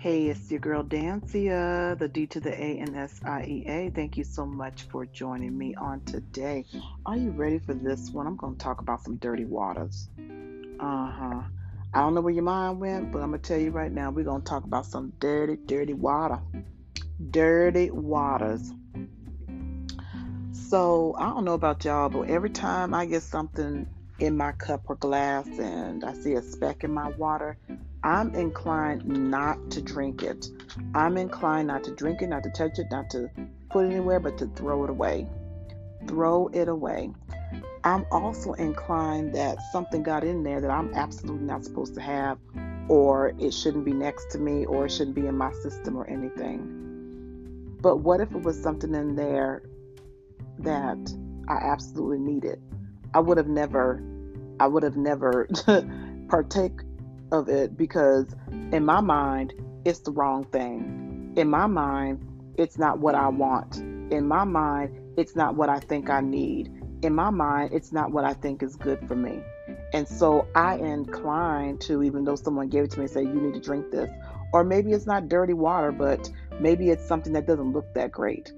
Hey, it's your girl Dansiea, the D to the A and S I E A. Thank you so much for joining me on today. Are you ready for this one? I'm going to talk about some dirty waters. Uh huh. I don't know where your mind went, but I'm going to tell you right now, we're going to talk about some dirty, dirty water. Dirty waters. So, I don't know about y'all, but every time I get something in my cup or glass and I see a speck in my water, I'm inclined not to drink it. I'm inclined not to drink it, not to touch it, not to put it anywhere, but to throw it away. Throw it away. I'm also inclined that something got in there that I'm absolutely not supposed to have, or it shouldn't be next to me, or it shouldn't be in my system or anything. But what if it was something in there that I absolutely needed? I would have never, I would have never partake of it because in my mind, it's the wrong thing. In my mind, it's not what I want. In my mind, it's not what I think I need. In my mind, it's not what I think is good for me. And so I incline to, even though someone gave it to me, say, you need to drink this. Or maybe it's not dirty water, but maybe it's something that doesn't look that great.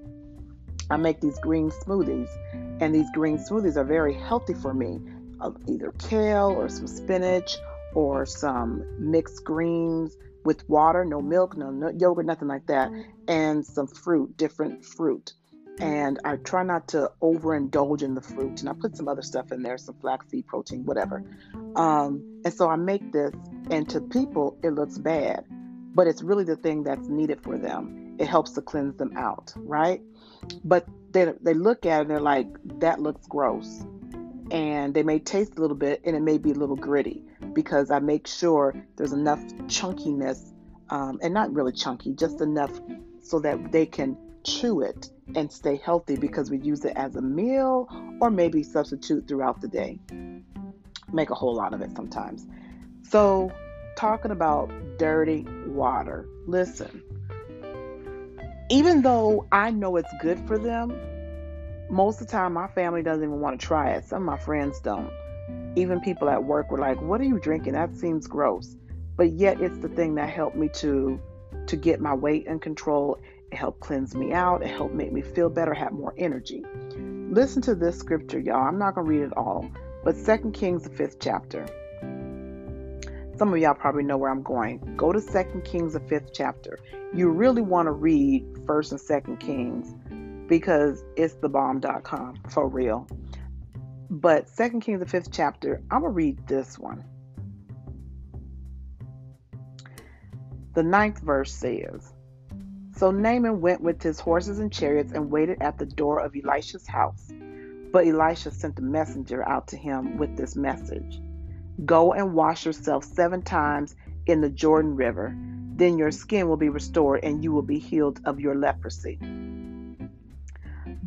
I make these green smoothies, and these green smoothies are very healthy for me. Uh, either kale or some spinach or some mixed greens with water, no milk, no, no yogurt, nothing like that, mm. and some fruit, different fruit. And I try not to overindulge in the fruit, and I put some other stuff in there, some flaxseed protein, whatever. Um, and so I make this, and to people it looks bad, but it's really the thing that's needed for them. It helps to cleanse them out, right? But they they look at it and they're like, that looks gross, and they may taste a little bit, and it may be a little gritty because I make sure there's enough chunkiness, um, and not really chunky, just enough so that they can chew it and stay healthy because we use it as a meal or maybe substitute throughout the day. Make a whole lot of it sometimes. So, talking about dirty water, listen, even though I know it's good for them, most of the time my family doesn't even want to try it. Some of my friends don't even people at work were like, "What are you drinking? That seems gross." But yet it's the thing that helped me to to get my weight in control. It helped cleanse me out. It helped make me feel better, have more energy. Listen to this scripture, y'all. I'm not going to read it all, but Second Kings, the fifth chapter. Some of y'all probably know where I'm going. Go to Second Kings, the fifth chapter. You really want to read First and Second Kings because it's the bomb.com for real. But Second Kings, the fifth chapter, I'm going to read this one. The ninth verse says So Naaman went with his horses and chariots and waited at the door of Elisha's house. But Elisha sent a messenger out to him with this message Go and wash yourself seven times in the Jordan River. Then your skin will be restored and you will be healed of your leprosy.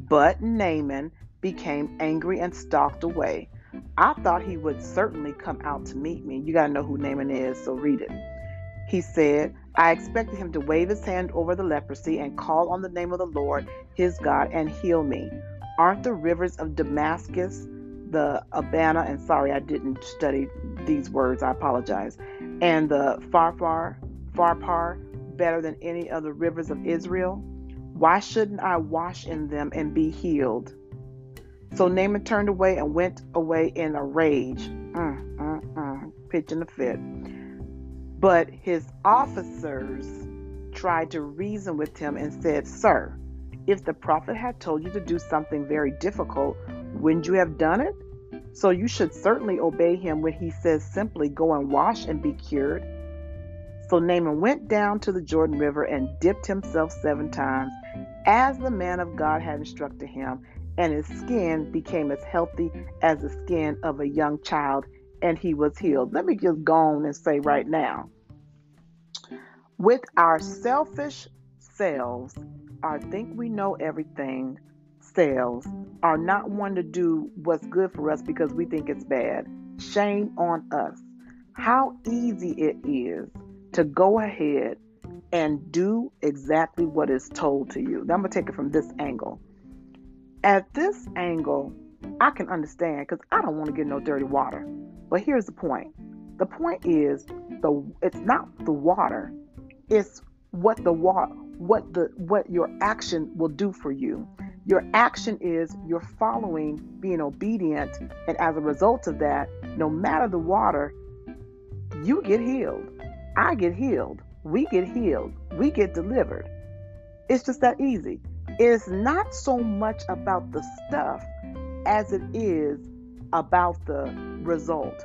But Naaman became angry and stalked away. I thought he would certainly come out to meet me. You got to know who Naaman is, so read it. He said, I expected him to wave his hand over the leprosy and call on the name of the Lord, his God, and heal me. Aren't the rivers of Damascus, the Abana, and sorry, I didn't study these words, I apologize, and the Pharpar, Pharpar better than any of the rivers of Israel? Why shouldn't I wash in them and be healed? So Naaman turned away and went away in a rage, mm, mm, mm, pitching a fit. But his officers tried to reason with him and said, Sir, if the prophet had told you to do something very difficult, wouldn't you have done it? So you should certainly obey him when he says simply, Go and wash and be cured. So Naaman went down to the Jordan River and dipped himself seven times, as the man of God had instructed him, and his skin became as healthy as the skin of a young child, and he was healed. Let me just go on and say right now with our selfish selves, our think we know everything selves, are not one to do what's good for us because we think it's bad. Shame on us. How easy it is to go ahead and do exactly what is told to you. Now, I'm going to take it from this angle. At this angle, I can understand because I don't want to get no dirty water. But here's the point. The point is the it's not the water, It's what the water, what the what your action will do for you. Your action is you're following, being obedient, and as a result of that, no matter the water, you get healed. I get healed. We get healed. We get delivered. It's just that easy. It's not so much about the stuff as it is about the result.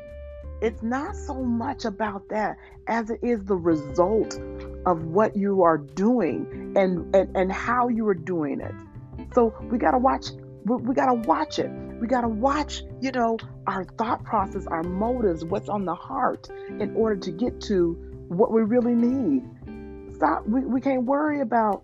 It's not so much about that as it is the result of what you are doing and, and, and how you are doing it. So we got to watch we, we got to watch it. We got to watch, you know, our thought process, our motives, what's on the heart in order to get to what we really need. Stop we, we can't worry about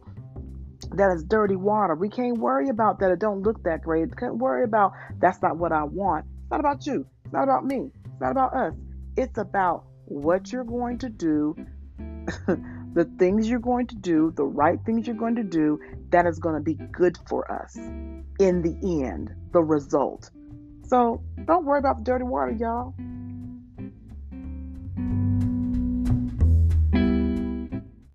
that it's dirty water. We can't worry about that it don't look that great. Can't worry about that's not what I want. It's not about you. It's not about me. It's not about us. It's about what you're going to do, the things you're going to do, the right things you're going to do that is going to be good for us in the end, the result. So don't worry about the dirty water, y'all.